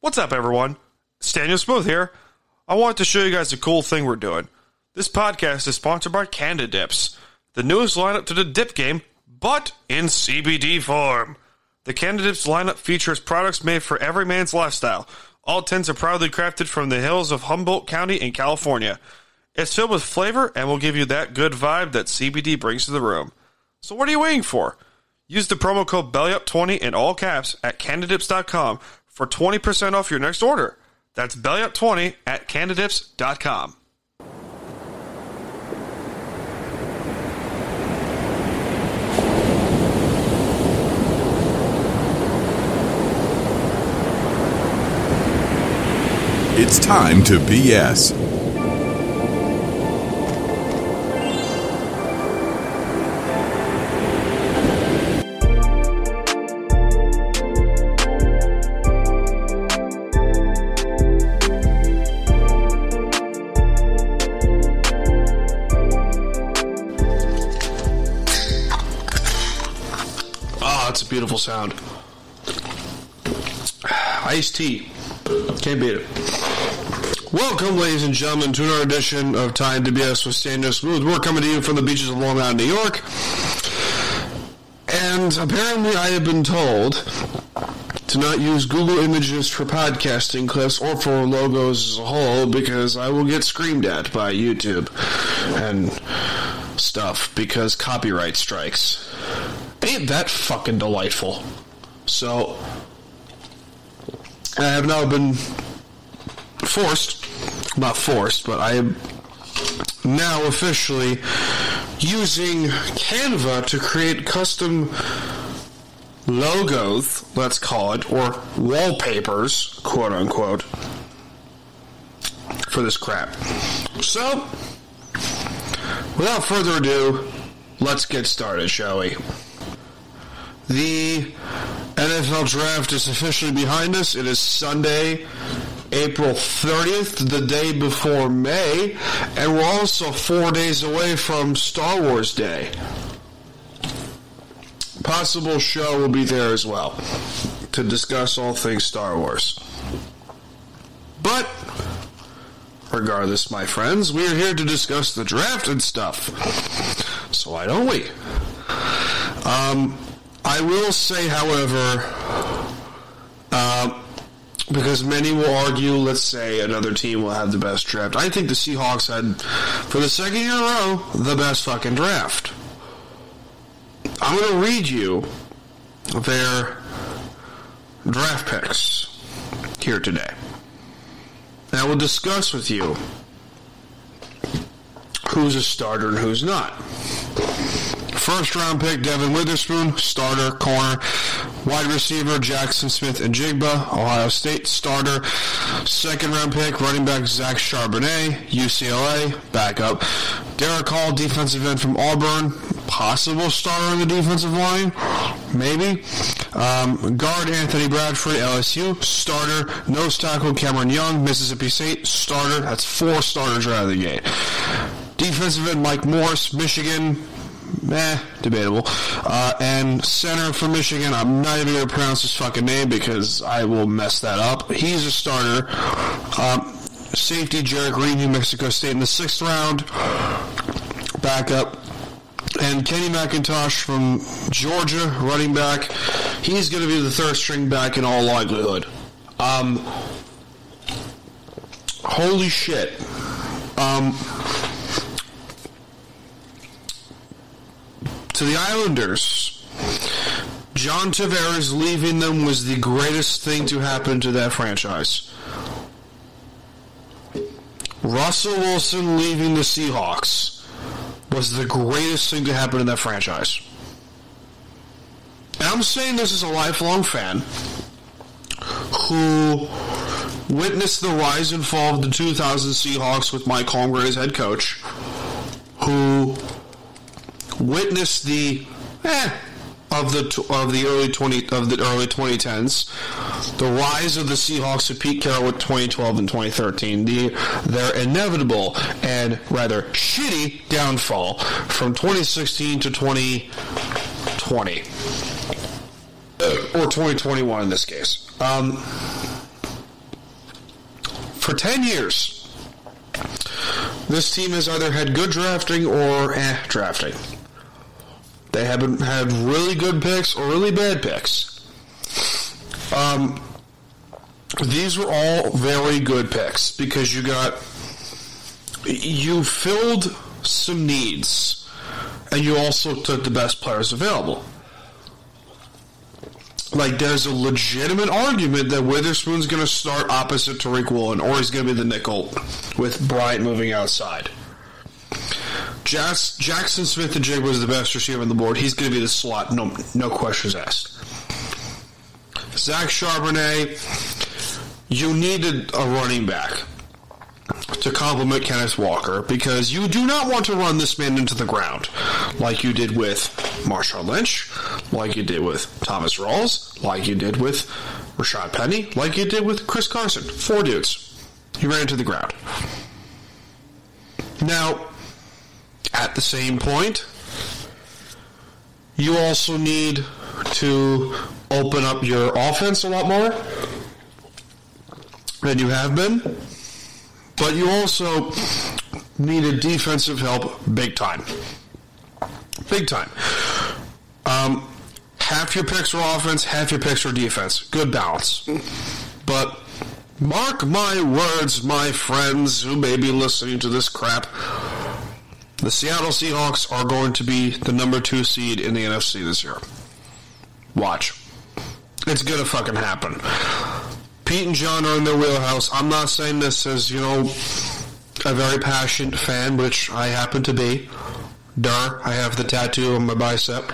What's up, everyone? It's Daniel Smooth here. I want to show you guys a cool thing we're doing. This podcast is sponsored by Cannadips, the newest lineup to the dip game, but in CBD form. The Cannadips lineup features products made for every man's lifestyle. All tins are proudly crafted from the hills of Humboldt County in California. It's filled with flavor and will give you that good vibe that CBD brings to the room. So what are you waiting for? Use the promo code BELLYUP20 in all caps at Cannadips.com for 20% off your next order. That's BELLYUP20 at Cannadips.com. It's time to BS. Beautiful sound. Iced tea. Can't beat it. Welcome, ladies and gentlemen, to another edition of Time to BS with Daniel Smooth. We're coming to you from the beaches of Long Island, New York. And apparently, I have been told to not use Google Images for podcasting clips or for logos as a whole because I will get screamed at by YouTube and stuff because copyright strikes. Ain't that fucking delightful? So, I have now been forced, not forced, but I am now officially using Canva to create custom logos, let's call it, or wallpapers, quote unquote, for this crap. So, without further ado, let's get started, shall we? The NFL draft is officially behind us. It is Sunday, April 30th, the day before May, and we're also four days away from Star Wars Day. Possible show will be there as well to discuss all things Star Wars. But, regardless, my friends, we are here to discuss the draft and stuff. So why don't we? Um, I will say, however, uh, because many will argue, let's say another team will have the best draft. I think the Seahawks had, for the second year in a row, the best fucking draft. I'm going to read you their draft picks here today. And I will discuss with you who's a starter and who's not. First round pick, Devon Witherspoon, starter, corner. Wide receiver, Jaxon Smith-Njigba, Ohio State, starter. Second round pick, running back, Zach Charbonnet, UCLA, backup. Derick Hall, defensive end from Auburn, possible starter on the defensive line, maybe. Um, guard, Anthony Bradford, LSU, starter. Nose tackle, Cameron Young, Mississippi State, starter. That's four starters right out of the gate. Defensive end, Mike Morris, Michigan, eh, debatable. Uh, and center for Michigan, I'm not even going to pronounce his fucking name because I will mess that up. He's a starter. Um, safety Jarek Green, New Mexico State in the sixth round. Backup. And Kenny McIntosh from Georgia, running back. He's going to be the third string back in all likelihood. Um, holy shit. Um, to the Islanders, John Tavares leaving them was the greatest thing to happen to that franchise. Russell Wilson leaving the Seahawks was the greatest thing to happen in that franchise. And I'm saying this as a lifelong fan who witnessed the rise and fall of the 2000 Seahawks with Mike Holmgren as head coach, who witnessed the eh, of the of the early 20 of the early 2010s, the rise of the Seahawks of Pete Carroll with 2012 and 2013, the their inevitable and rather shitty downfall from 2016 to 2020 or 2021 in this case. Um, for 10 years, this team has either had good drafting or eh drafting. They haven't had really good picks or really bad picks. Um, these were all very good picks because you got you filled some needs and you also took the best players available. Like there's a legitimate argument that Witherspoon's going to start opposite Tariq Woolen or he's going to be the nickel with Bryant moving outside. Jaxon Smith-Njigba was the best receiver on the board. He's going to be the slot, no, no questions asked. Zach Charbonnet, you needed a running back to complement Kenneth Walker because you do not want to run this man into the ground like you did with Marshawn Lynch, like you did with Thomas Rawls, like you did with Rashad Penny, like you did with Chris Carson. Four dudes. You ran into the ground. Now, at the same point, you also need to open up your offense a lot more than you have been. But you also needed defensive help big time. Big time. Um, half your picks are offense, half your picks are defense. Good balance. But mark my words, my friends who may be listening to this crap. The Seattle Seahawks are going to be the number two seed in the NFC this year. Watch. It's going to fucking happen. Pete and John are in their wheelhouse. I'm not saying this as, you know, a very passionate fan, which I happen to be. Duh, I have the tattoo on my bicep.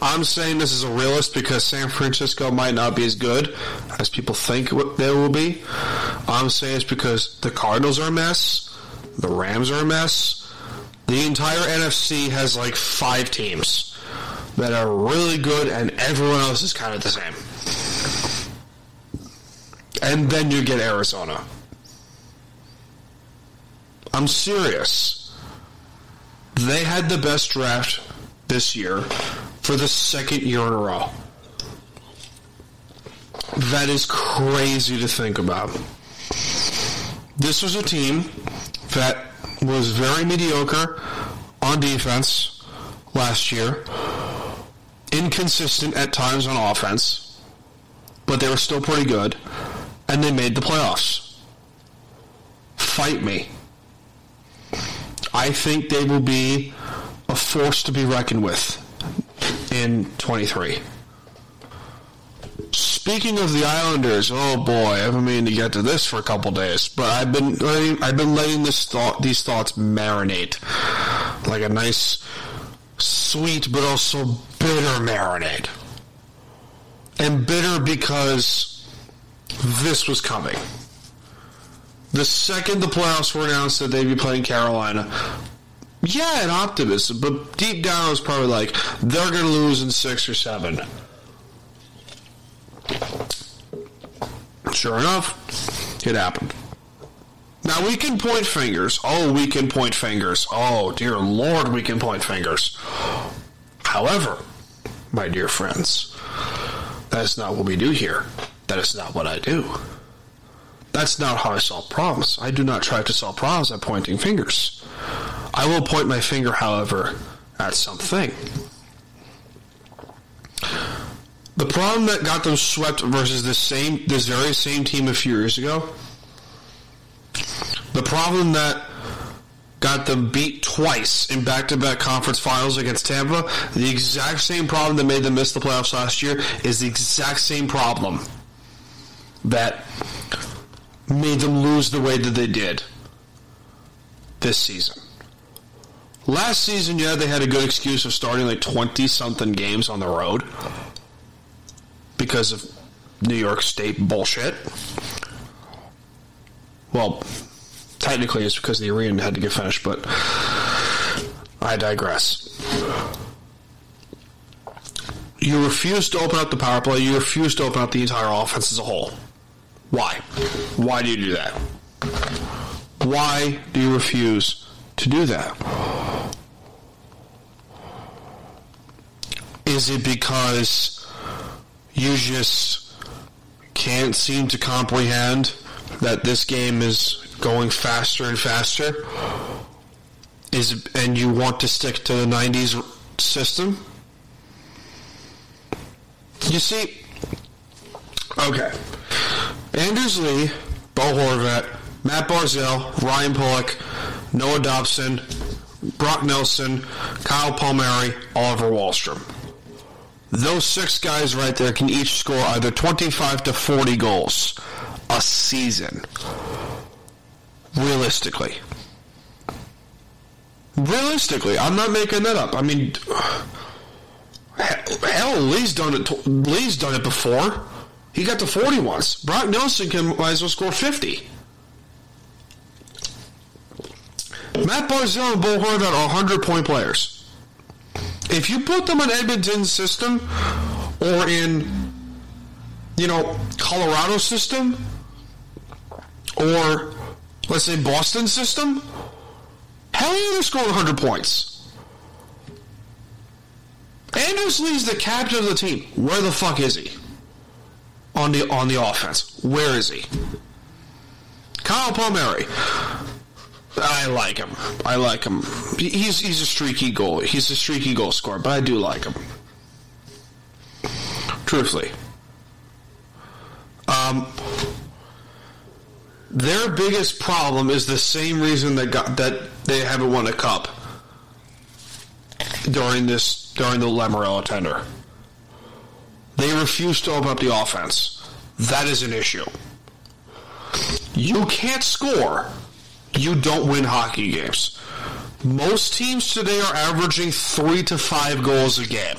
I'm saying this as a realist because San Francisco might not be as good as people think they will be. I'm saying it's because the Cardinals are a mess, the Rams are a mess. The entire NFC has like five teams that are really good, and everyone else is kind of the same. And then you get Arizona. I'm serious. They had the best draft this year for the second year in a row. That is crazy to think about. This was a team that was very mediocre on defense last year, inconsistent at times on offense, but they were still pretty good, and they made the playoffs. Fight me. I think they will be a force to be reckoned with in 23. Speaking of the Islanders, oh boy, I've been meaning to get to this for a couple days, but I've been letting, I've been letting this thought, these thoughts marinate like a nice, sweet but also bitter marinade, and bitter because this was coming. The second the playoffs were announced that they'd be playing Carolina, yeah, an optimist, but deep down I was probably like, they're going to lose in six or seven. Sure enough, it happened. Now we can point fingers. Oh, we can point fingers. Oh, dear Lord, we can point fingers. However, my dear friends, that is not what we do here. That is not what I do. That's not how I solve problems. I do not try to solve problems by pointing fingers. I will point my finger, however, at something. The problem that got them swept versus this same this very same team a few years ago. The problem that got them beat twice in back-to-back conference finals against Tampa. The exact same problem that made them miss the playoffs last year is the exact same problem that made them lose the way that they did this season. Last season, yeah, they had a good excuse of starting like 20 something games on the road because of New York State bullshit. Well, technically it's because the arena had to get finished, but I digress. You refuse to open up the power play, you refuse to open up the entire offense as a whole. Why? Why do you do that? Why do you refuse to do that? Is it because you just can't seem to comprehend that this game is going faster and faster? Is and you want to stick to the 90s system? You see, okay. Anders Lee, Bo Horvat, Matt Barzal, Ryan Pulock, Noah Dobson, Brock Nelson, Kyle Palmieri, Oliver Wahlstrom. Those six guys right there can each score either 25 to 40 goals a season. Realistically. Realistically, I'm not making that up. I mean, hell, Lee's done it. Lee's done it before. He got to 40 once. Brock Nelson can might as well score 50. Matt Barzal and Bo Horvat are 100 point players. If you put them in Edmonton's system or in, you know, Colorado system or let's say Boston system, hell yeah, they're scoring 100 points. Anders Lee's the captain of the team. Where the fuck is he? On the on the offense. Where is he? Kyle Palmieri. I like him. I like him. He's he's a streaky goal. He's a streaky goal scorer, but I do like him. Truthfully. Um, their biggest problem is the same reason that got that they haven't won a cup during this during the Lamoriello tender. They refuse to open up the offense. That is an issue. You can't score. You don't win hockey games. Most teams today are averaging three to five goals a game.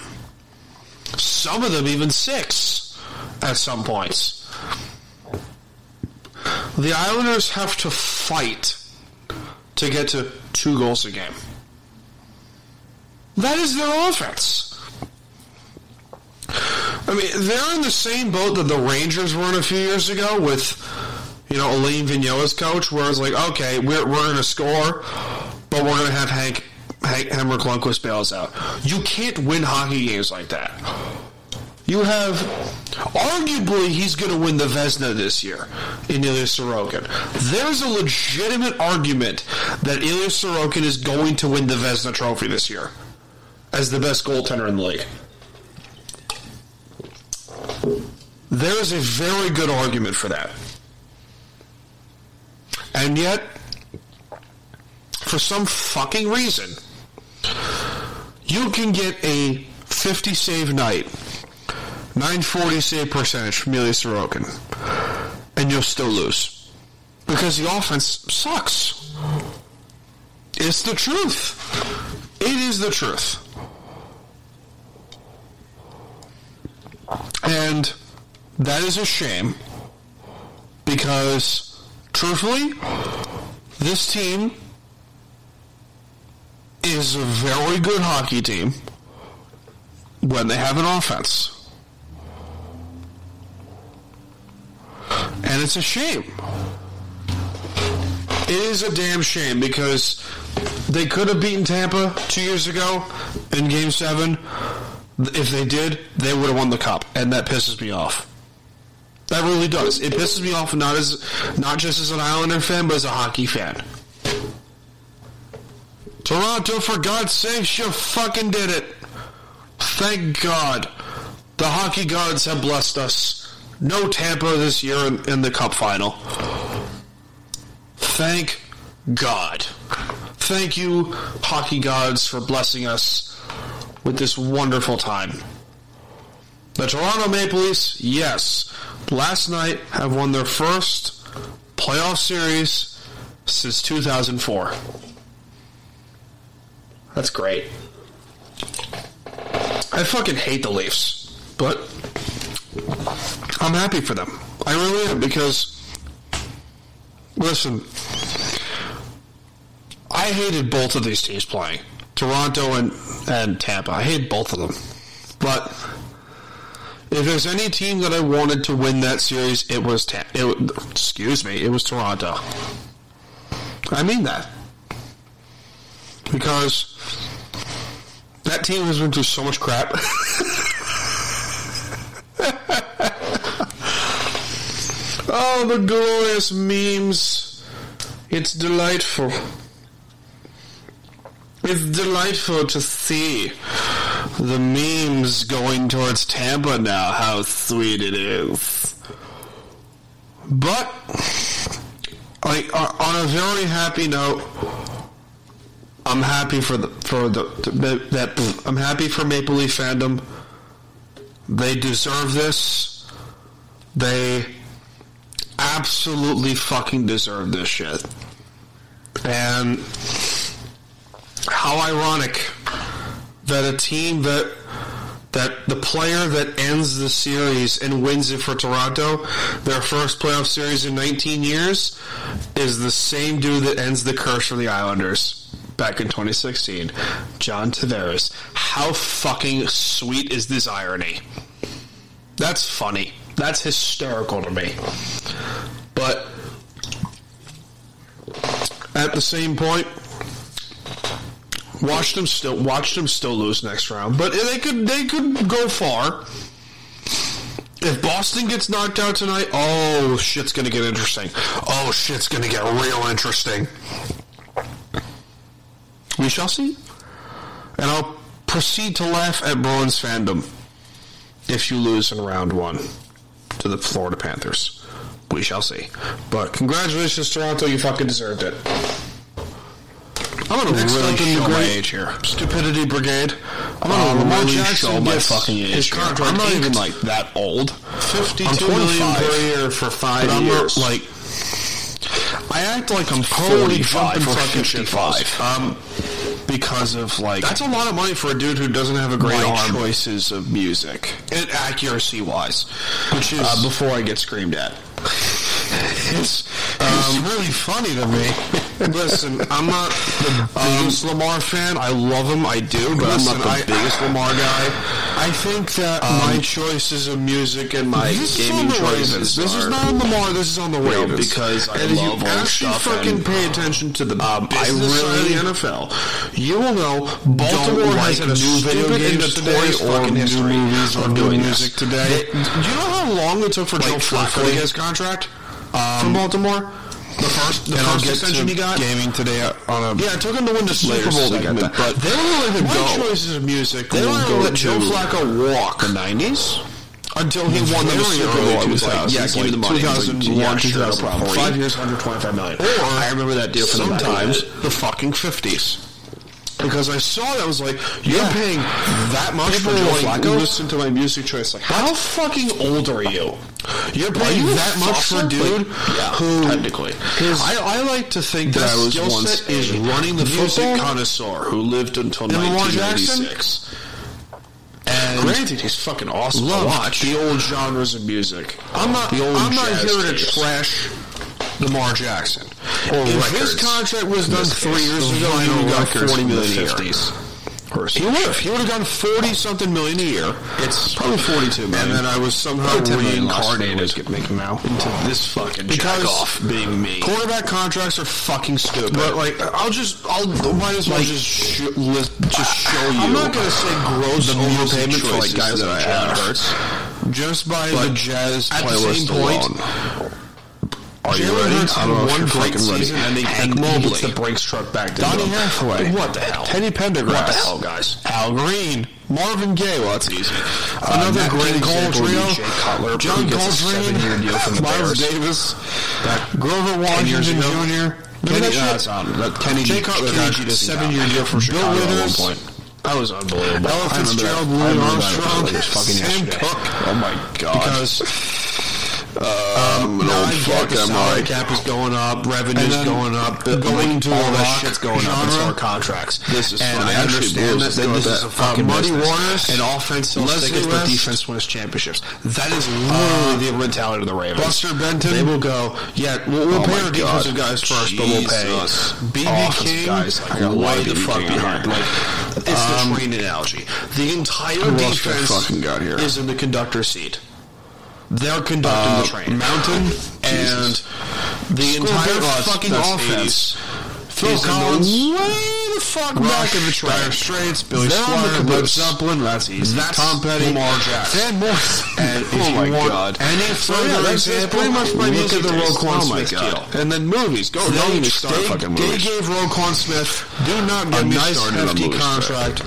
Some of them even six at some points. The Islanders have to fight to get to two goals a game. That is their offense. I mean, they're in the same boat that the Rangers were in a few years ago with, you know, Alain Vigneault as coach, where it's like, okay, we're, we're going to score, but we're going to have Hank, Hank Henrik Lundqvist bails out. You can't win hockey games like that. You have, arguably, he's going to win the Vezina this year in Ilya Sorokin. There's a legitimate argument that Ilya Sorokin is going to win the Vezina trophy this year as the best goaltender in the league. There is a very good argument for that. And yet, for some fucking reason, you can get a 50 save night, 940 save percentage from Ilya Sorokin, and you'll still lose. Because the offense sucks. It's the truth. It is the truth. And that is a shame because, truthfully, this team is a very good hockey team when they have an offense. And it's a shame. It is a damn shame because they could have beaten Tampa two years ago in Game 7 if they did, they would have won the cup, and that pisses me off. That really does. It pisses me off not as not just as an Islander fan, but as a hockey fan. Toronto, for God's sakes, you fucking did it. Thank God. The hockey gods have blessed us. No Tampa this year in, in the cup final. Thank God. Thank you, hockey gods, for blessing us with this wonderful time. The Toronto Maple Leafs, yes, last night have won their first playoff series since 2004. That's great. I fucking hate the Leafs, but I'm happy for them. I really am because, listen, I hated both of these teams playing Toronto and, and Tampa. I hate both of them. But if there's any team that I wanted to win that series, it was Ta- it, excuse me, it was Toronto. I mean that because that team has been through so much crap. oh, the glorious memes! It's delightful. It's delightful to see the memes going towards Tampa now. How sweet it is. But, like, on a very happy note, I'm happy for the for the, that I'm happy for Maple Leaf fandom. They deserve this. They absolutely fucking deserve this shit. And how ironic that a team that that the player that ends the series and wins it for Toronto, their first playoff series in 19 years, is the same dude that ends the curse for the Islanders back in 2016, John Tavares. How fucking sweet is this irony? That's funny. That's hysterical to me. But at the same point, watch them still watch them still lose next round. But they could they could go far. If Boston gets knocked out tonight, oh shit's gonna get interesting. Oh shit's gonna get real interesting. We shall see. And I'll proceed to laugh at Bruins fandom if you lose in round one to the Florida Panthers. We shall see. But congratulations, Toronto. You fucking deserved it. I'm gonna Next really up in the show my age here. Stupidity Brigade. I'm gonna Um, really Jackson show my fucking age here. I'm not even like that old. Fifty-two I'm million 25. per year for five But I'm years. not like I act like I'm totally jumping fucking shit balls. 55. Um, because of like that's a lot of money for a dude who doesn't have a great my arm. choices of music. And accuracy wise, which is Uh, before I get screamed at. it's, it's really funny to me. Listen, I'm not the biggest um, Lamar fan. I love him, I do, but Listen, I'm not the I- biggest Lamar guy. I think that um, my choices of music and my gaming choices. This is not on Lamar. This is on the know, Ravens. because I and if love you old actually fucking and, pay um, attention to the um, business side really of the NFL, you will know Baltimore has like had a new video games today or fucking new history movies or new doing music this. today. They- do you know how long it took for Joe Flacco to get his contract from Baltimore? The first, the and I'll first get extension to he got. gaming today on a Yeah, it took him to win the Super Bowl to get that. but they don't let him my go. choices of music They don't let Joe Flacco walk the 90s until he won the Super Bowl. It was 2000s, like, yeah, give me the money. It was 2001, like, yeah, sure, no 2003. problem. Five years, 125 million. Or I remember that deal from the back of sometimes the fucking 50s. Because I saw that I was like, you're Yeah. paying that much People for Joe like, Flacco? listen to my music choice like How fucking old are you? You're paying you that much for a dude Like, yeah, who technically. I, I like to think that that I was once is running the music football. connoisseur who lived until And 1996. And Granted, he's fucking awesome to watch. the old genres of music. I'm not. The old I'm not here to trash Lamar Jackson. Or if records. his contract was done three case, years ago, he would have got forty million a year. 50s. He would have. He would have gotten forty something million a year. It's probably 42 million. And then I was somehow Probably 10 million last reincarnated was get making now into this fucking because jack off being me. Quarterback contracts are fucking stupid. But like, I'll just, I'll might as well Like, just sh- list, just show you. I'm not gonna say gross the overpayment for like guys that I have. Hurts. just by But the Jazz at the playlist same point, alone. Are you ready? Hurts I don't know if one you're great fucking ready. season, and, they, he gets the Brinks truck back to Donnie. Hathaway, What the hell? Teddy Pendergrass, What the hell, guys? Al Green, Marvin Gaye. Well, that's easy. Uh, Another Nat great example trio. Cutler, John gets a Coltrane, seven-year deal from the Miles. Davis, That Grover Washington. Jr. Kenny, that uh, shit. that Kenny Jay Cutler got a seven-year deal from Bill Chicago at one point. That was unbelievable. Ella Fitzgerald. Louis Armstrong, like it was fucking Sam yesterday. Cooke. Oh my god! Because um, an now old fuck, the am salary I? cap is going up, revenue's going up, the- going to all that shit's going up genre. into our contracts. This is and funny. I understand that doing this that. is a Uh, fucking Muddy business. Waters and offense. Leslie thickest, but defense wins championships. That is literally the mentality of the Ravens. Buster Benton. They will go. Yeah, we'll, we'll Oh pay our defensive guys first, but we'll pay Jesus. BB Offensive King guys. Got way the fuck behind. Like it's Um, the train analogy. The entire who else I defense fucking got here? is in the conductor seat. They're conducting Uh, the train. Mountain and the entire fucking offense. 80s. Phil in Collins, way the fuck back of the train. Dire Straits, Billy They're Squire, Led Zeppelin. That's easy. That's Tom Petty, Lamar Jackson. Van Morrison. And if oh you want god. any so further yeah, that's, that's example, pretty much my look at the. Roquan oh Smith deal. And then movies. Go, They- don't even start they- fucking they gave Roquan Smith Do not a get me nice hefty movies, contract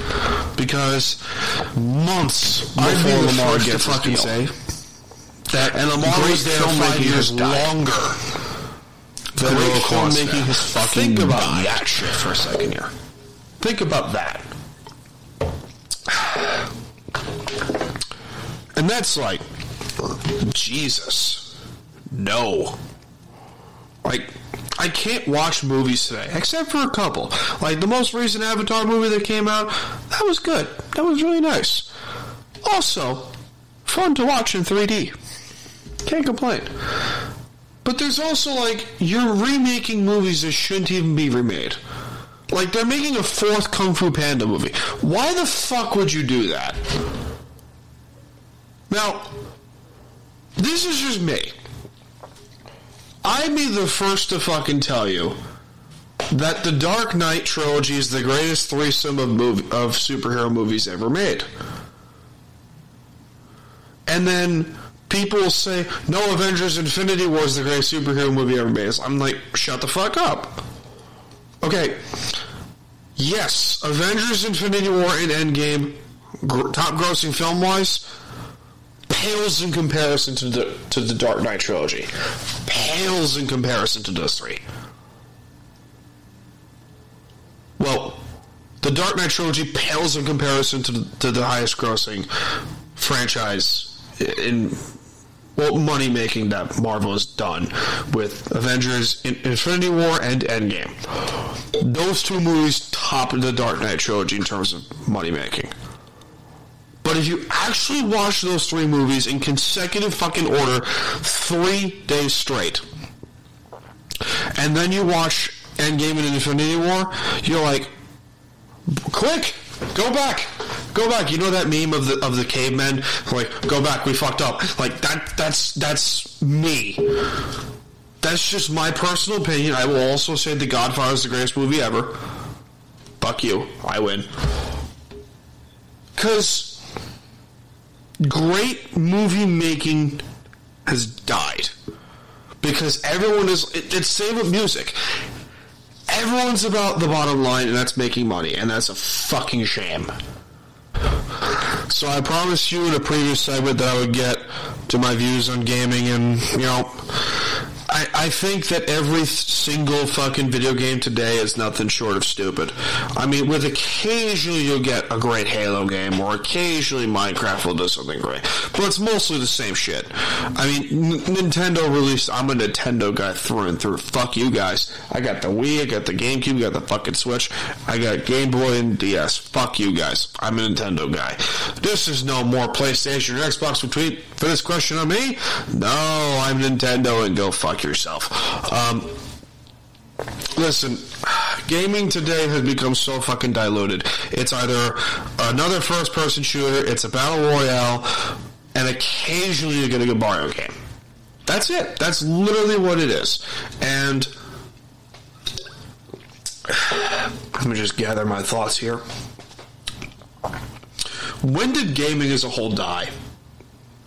because months before Lamar to gets his fucking say that and Lamar was there five years longer than Great filmmaking has fucking Think about died. that shit for a second here. Think about that. And that's like, Jesus. No. Like, I can't watch movies today, except for a couple. Like, the most recent Avatar movie that came out, that was good. That was really nice. Also, fun to watch in 3D. Can't complain. But there's also, like, you're remaking movies that shouldn't even be remade. Like, they're making a fourth Kung Fu Panda movie. Why the fuck would you do that? Now, this is just me. I'd be the first to fucking tell you that the Dark Knight trilogy is the greatest threesome of movie of superhero movies ever made. And then people say, "No, Avengers: Infinity War is the greatest superhero movie ever made." I'm like, "Shut the fuck up." Okay. Yes, Avengers: Infinity War and Endgame, gr- top grossing film wise, pales in comparison to the to the Dark Knight trilogy. Pales in comparison to those three. Well, the Dark Knight trilogy pales in comparison to the, to the highest grossing franchise in well money making that Marvel has done with Avengers, In- Infinity War, and Endgame. Those two movies top the Dark Knight trilogy in terms of money making. But if you actually watch those three movies in consecutive fucking order, three days straight, and then you watch Endgame and Infinity War, you're like, click, go back, go back. You know that meme of the of the cavemen, like, go back, we fucked up. Like that. That's that's me. That's just my personal opinion. I will also say The Godfather is the greatest movie ever. Fuck you, I win. Because great movie making has died because everyone is it, it's same with music everyone's about the bottom line and that's making money and that's a fucking shame so i promised you in a previous segment that i would get to my views on gaming and you know I, I think that every single fucking video game today is nothing short of stupid. I mean, with occasionally you'll get a great Halo game, or occasionally Minecraft will do something great, but it's mostly the same shit. I mean, N- Nintendo released. I'm a Nintendo guy through and through. Fuck you guys. I got the Wii, I got the GameCube, I got the fucking Switch, I got Game Boy and DS. Fuck you guys. I'm a Nintendo guy. This is no more PlayStation or Xbox between for this question on me. No, I'm Nintendo and go fuck yourself. Um, listen, gaming today has become so fucking diluted. It's either another first person shooter, it's a battle royale, and occasionally you're getting a Mario game. That's it. That's literally what it is. And let me just gather my thoughts here. When did gaming as a whole die?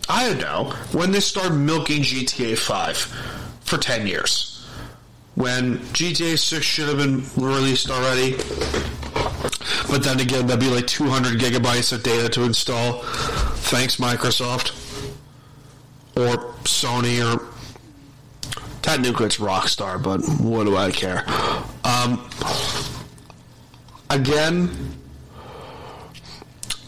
I don't know, when they started milking GTA 5 for 10 years. When GTA 6 should have been released already. But then again, that'd be like 200 gigabytes of data to install. Thanks, Microsoft. Or Sony, or technically it's Rockstar, but what do I care? Um, again,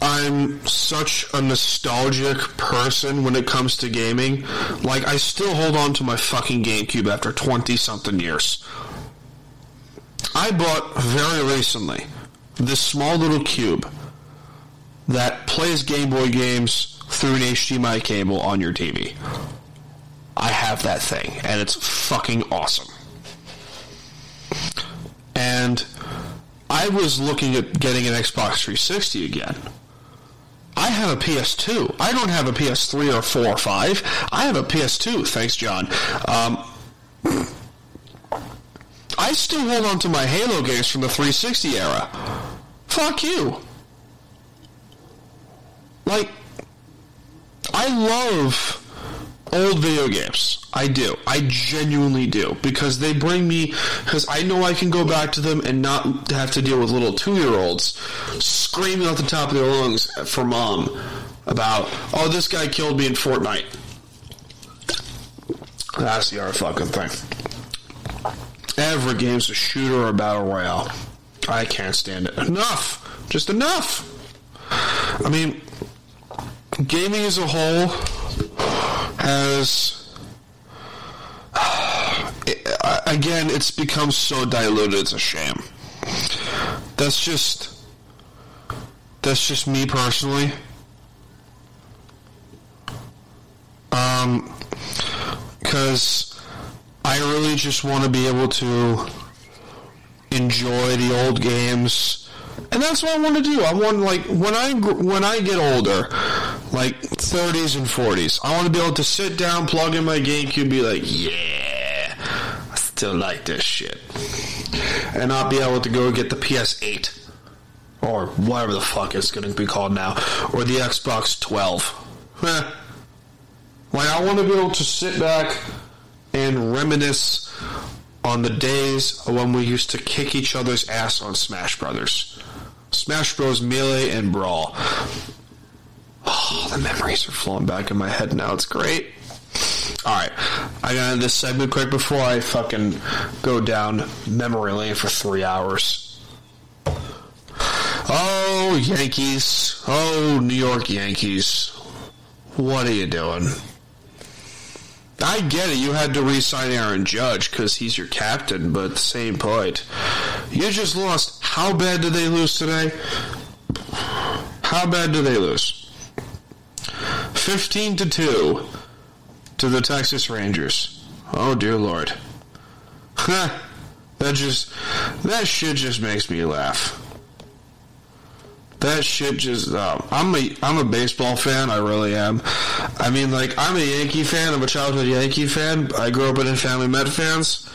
I'm such a nostalgic person when it comes to gaming. Like, I still hold on to my fucking GameCube after 20 something years. I bought very recently this small little cube that plays Game Boy games through an HDMI cable on your TV. I have that thing, and it's fucking awesome. And I was looking at getting an Xbox 360 again. I have a PS2. I don't have a PS3 or 4 or 5. I have a PS2. Thanks, John. Um, I still hold on to my Halo games from the 360 era. Fuck you. Like, I love old video games. I do. I genuinely do because they bring me because I know I can go back to them and not have to deal with little two year olds screaming at the top of their lungs for mom about oh this guy killed me in Fortnite. That's the other fucking thing. Every game's a shooter or a battle royale. I can't stand it. Enough. Just enough. I mean, gaming as a whole has again it's become so diluted it's a shame that's just that's just me personally um because i really just want to be able to enjoy the old games and that's what I want to do. I want like when I when I get older, like 30s and 40s, I want to be able to sit down, plug in my GameCube, be like, yeah, I still like this shit, and not be able to go get the PS8 or whatever the fuck it's going to be called now, or the Xbox 12. Eh. Like I want to be able to sit back and reminisce on the days when we used to kick each other's ass on Smash Brothers. Smash Bros. Melee and Brawl. Oh, the memories are flowing back in my head now. It's great. Alright, I got to end this segment quick before I fucking go down memory lane for three hours. Oh, Yankees. Oh, New York Yankees. What are you doing? I get it. You had to re-sign Aaron Judge because he's your captain, but same point, you just lost. How bad did they lose today? How bad did they lose? Fifteen to two to the Texas Rangers. Oh dear lord. that just that shit just makes me laugh. That shit just. Uh, I'm a I'm a baseball fan. I really am. I mean, like I'm a Yankee fan. I'm a childhood Yankee fan. I grew up in a family Met fans.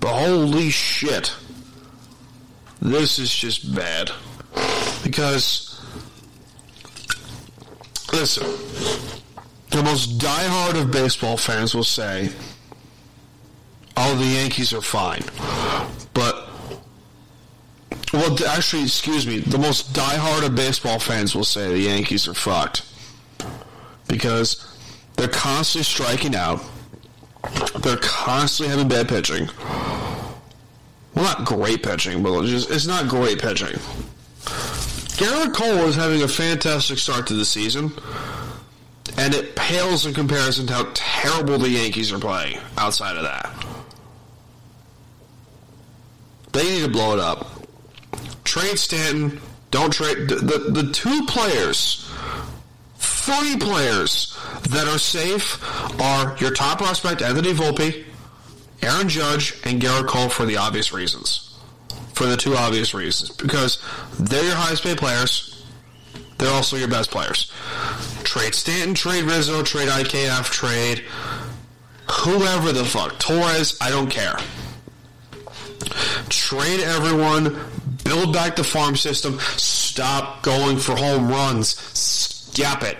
But holy shit, this is just bad. Because listen, the most diehard of baseball fans will say, "Oh, the Yankees are fine," but well, actually, excuse me. The most diehard of baseball fans will say the Yankees are fucked because they're constantly striking out. They're constantly having bad pitching. Well, not great pitching, but just, it's not great pitching. Gerrit Cole is having a fantastic start to the season, and it pales in comparison to how terrible the Yankees are playing outside of that. They need to blow it up trade Stanton. Don't trade the, the, the two players, three players that are safe are your top prospect Anthony Volpe, Aaron Judge, and Gerrit Cole for the obvious reasons. For the two obvious reasons, because they're your highest paid players. They're also your best players. Trade Stanton, trade Rizzo, trade IKF, trade whoever the fuck. Torres, I don't care. Trade everyone, build back the farm system, stop going for home runs, stop it.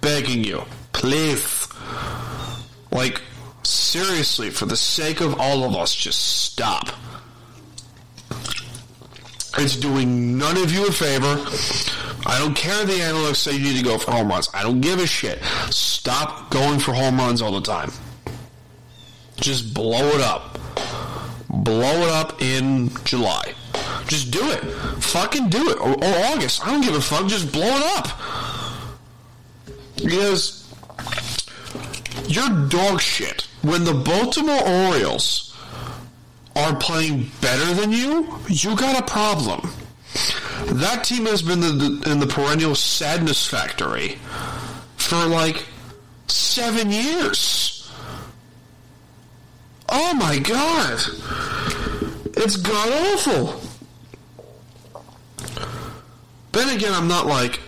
begging you, please. Like, seriously, for the sake of all of us, just stop. It's doing none of you a favor. I don't care the analysts say you need to go for home runs. I don't give a shit. Stop going for home runs all the time. Just blow it up. Blow it up in July. Just do it. Fucking do it. Or, or August. I don't give a fuck. Just blow it up. Because you're dog shit. When the Baltimore Orioles are playing better than you, you got a problem. That team has been the, in the perennial sadness factory for like seven years. Oh my god. It's god awful. Then again, I'm not like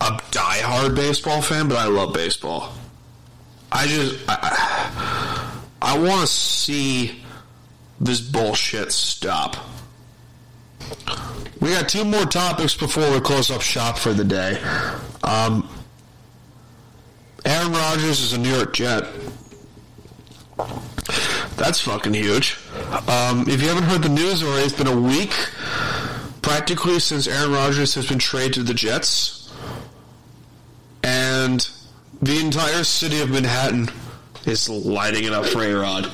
a diehard baseball fan, but I love baseball. I just I, I want to see this bullshit stop. We got two more topics before we close up shop for the day. Um, Aaron Rodgers is a New York Jet. That's fucking huge. Um, if you haven't heard the news already, it's been a week practically since Aaron Rodgers has been traded to the Jets. And the entire city of Manhattan is lighting it up for A Rod.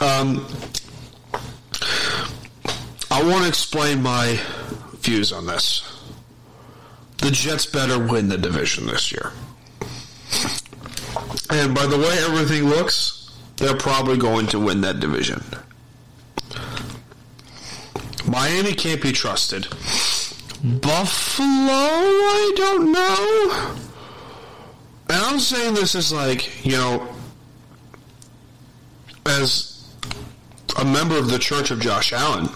Um, I want to explain my views on this. The Jets better win the division this year. And by the way everything looks, they're probably going to win that division. Miami can't be trusted. Buffalo, I don't know. And I'm saying this as like, you know, as a member of the Church of Josh Allen.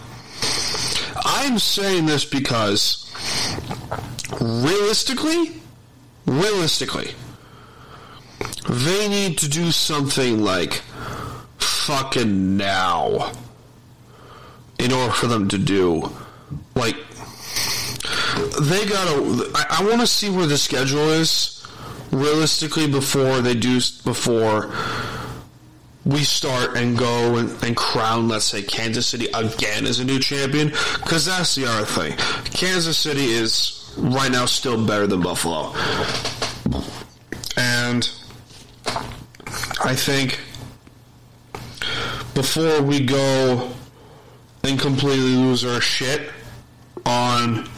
I'm saying this because realistically, realistically, they need to do something like fucking now in order for them to do like they gotta i, I want to see where the schedule is realistically before they do before we start and go and, and crown let's say kansas city again as a new champion because that's the other thing kansas city is right now still better than buffalo and i think before we go and completely lose our shit on,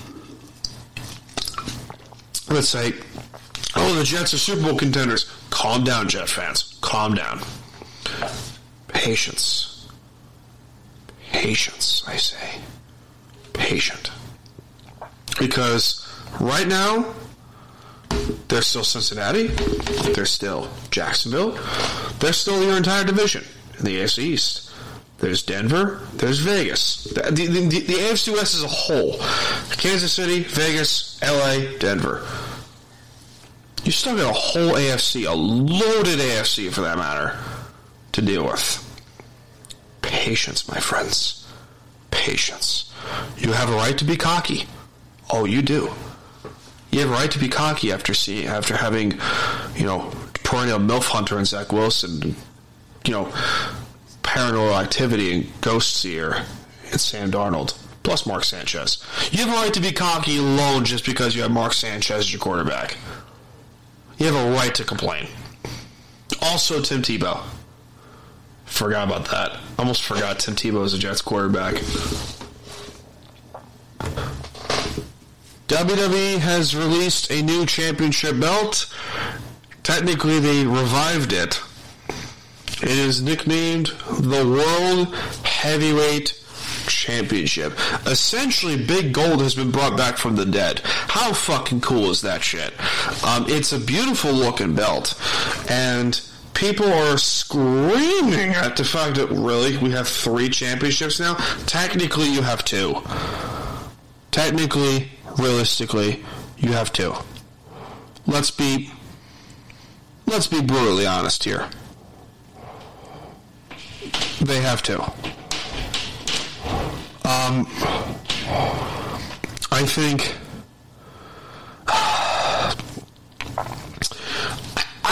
let's say, oh, the Jets are Super Bowl contenders. Calm down, Jet fans. Calm down. Patience. Patience, I say. Patient. Because right now, there's still Cincinnati, there's still Jacksonville, there's still your entire division in the AFC East. There's Denver. There's Vegas. The, the, the, the, AFC West as a whole. Kansas City, Vegas, LA, Denver. You still got a whole AFC, a loaded AFC for that matter, to deal with. Patience, my friends. Patience. You have a right to be cocky. Oh, you do. You have a right to be cocky after see after having, you know, perennial MILF Hunter and Zach Wilson, you know, paranormal activity and ghost seer and Sam Darnold, plus Mark Sanchez. You have a right to be cocky alone just because you have Mark Sanchez as your quarterback. You have a right to complain. Also, Tim Tebow. Forgot about that. Almost forgot Tim Tebow is a Jets quarterback. WWE has released a new championship belt. Technically, they revived it it is nicknamed the World Heavyweight Championship. Essentially, Big Gold has been brought back from the dead. How fucking cool is that shit? Um, it's a beautiful looking belt, and people are screaming at the fact that really we have three championships now. Technically, you have two. Technically, realistically, you have two. Let's be let's be brutally honest here. They have to. Um, I think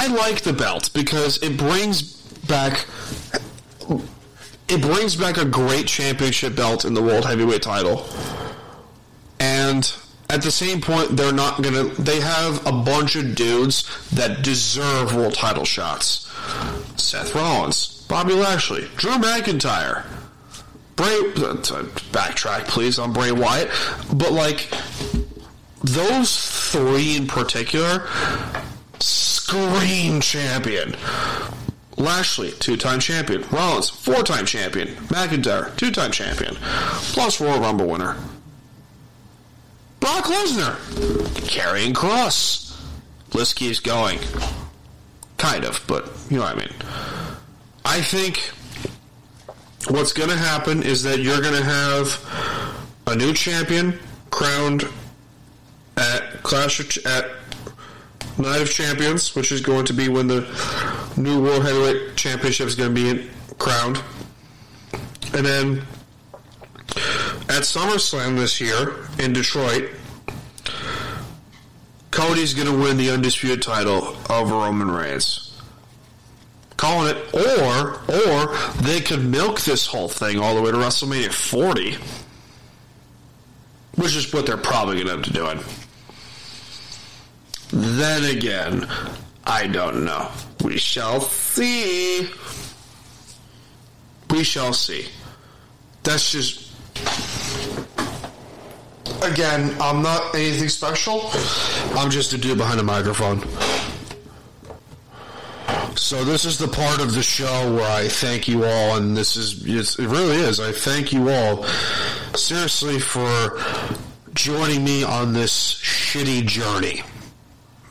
I like the belt because it brings back it brings back a great championship belt in the world heavyweight title. And at the same point, they're not gonna. They have a bunch of dudes that deserve world title shots. Seth Rollins, Bobby Lashley, Drew McIntyre, Bray. Backtrack, please, on Bray Wyatt. But like those three in particular, scream champion. Lashley, two-time champion. Rollins, four-time champion. McIntyre, two-time champion. Plus Royal Rumble winner. Brock Lesnar, Karrion Kross. List keeps going. Kind of, but you know what I mean. I think what's going to happen is that you're going to have a new champion crowned at Clash at Night of Champions, which is going to be when the new World Heavyweight Championship is going to be crowned, and then at SummerSlam this year in Detroit, Cody's going to win the undisputed title over Roman Reigns. Calling it, or or they could milk this whole thing all the way to WrestleMania 40, which is what they're probably going to end up doing. Then again, I don't know. We shall see. We shall see. That's just. Again, I'm not anything special. I'm just a dude behind a microphone. So this is the part of the show where I thank you all, and this is it really is. I thank you all seriously for joining me on this shitty journey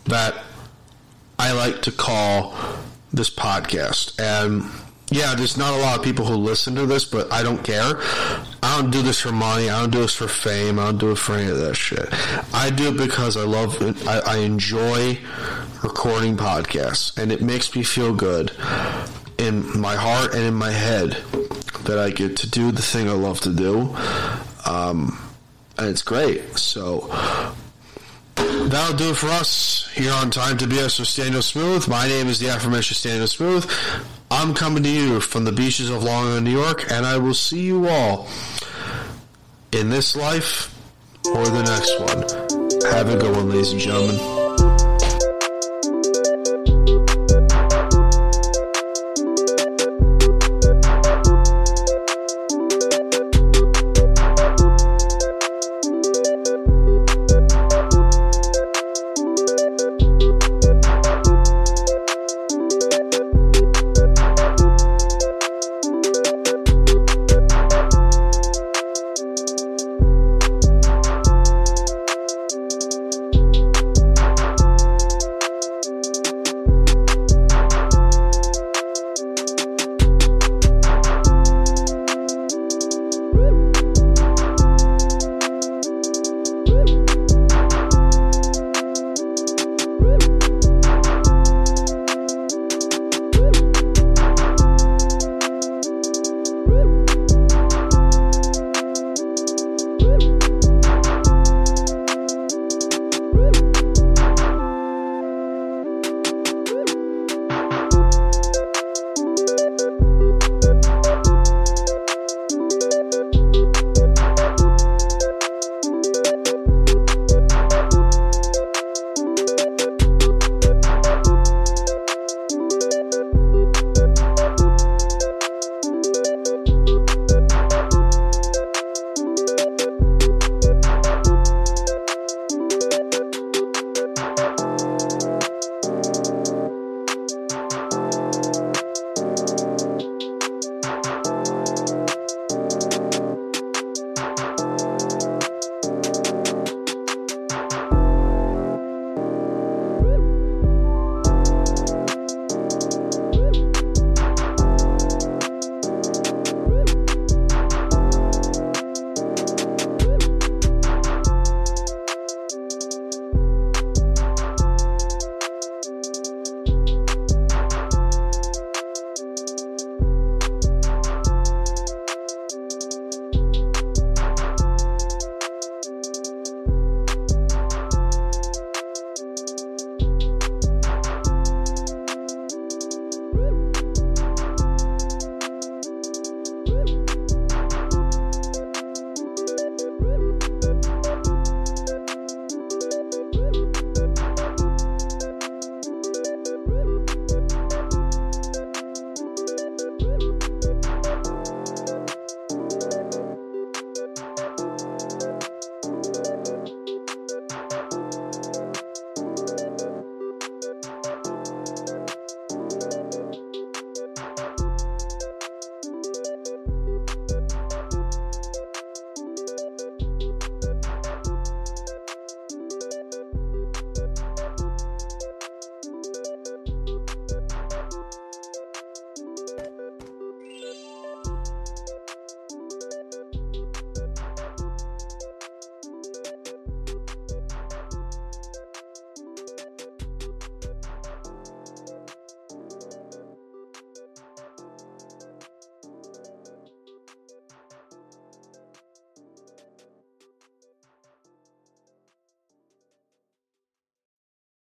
that I like to call this podcast. And yeah, there's not a lot of people who listen to this, but I don't care. I don't do this for money. I don't do this for fame. I don't do it for any of that shit. I do it because I love it. I, I enjoy recording podcasts, and it makes me feel good in my heart and in my head that I get to do the thing I love to do. Um, and it's great. So That'll do it for us here on Time to BS with Daniel Smooth. My name is the aforementioned Daniel Smooth. I'm coming to you from the beaches of Long Island, New York, and I will see you all in this life or the next one. Have a good one, ladies and gentlemen.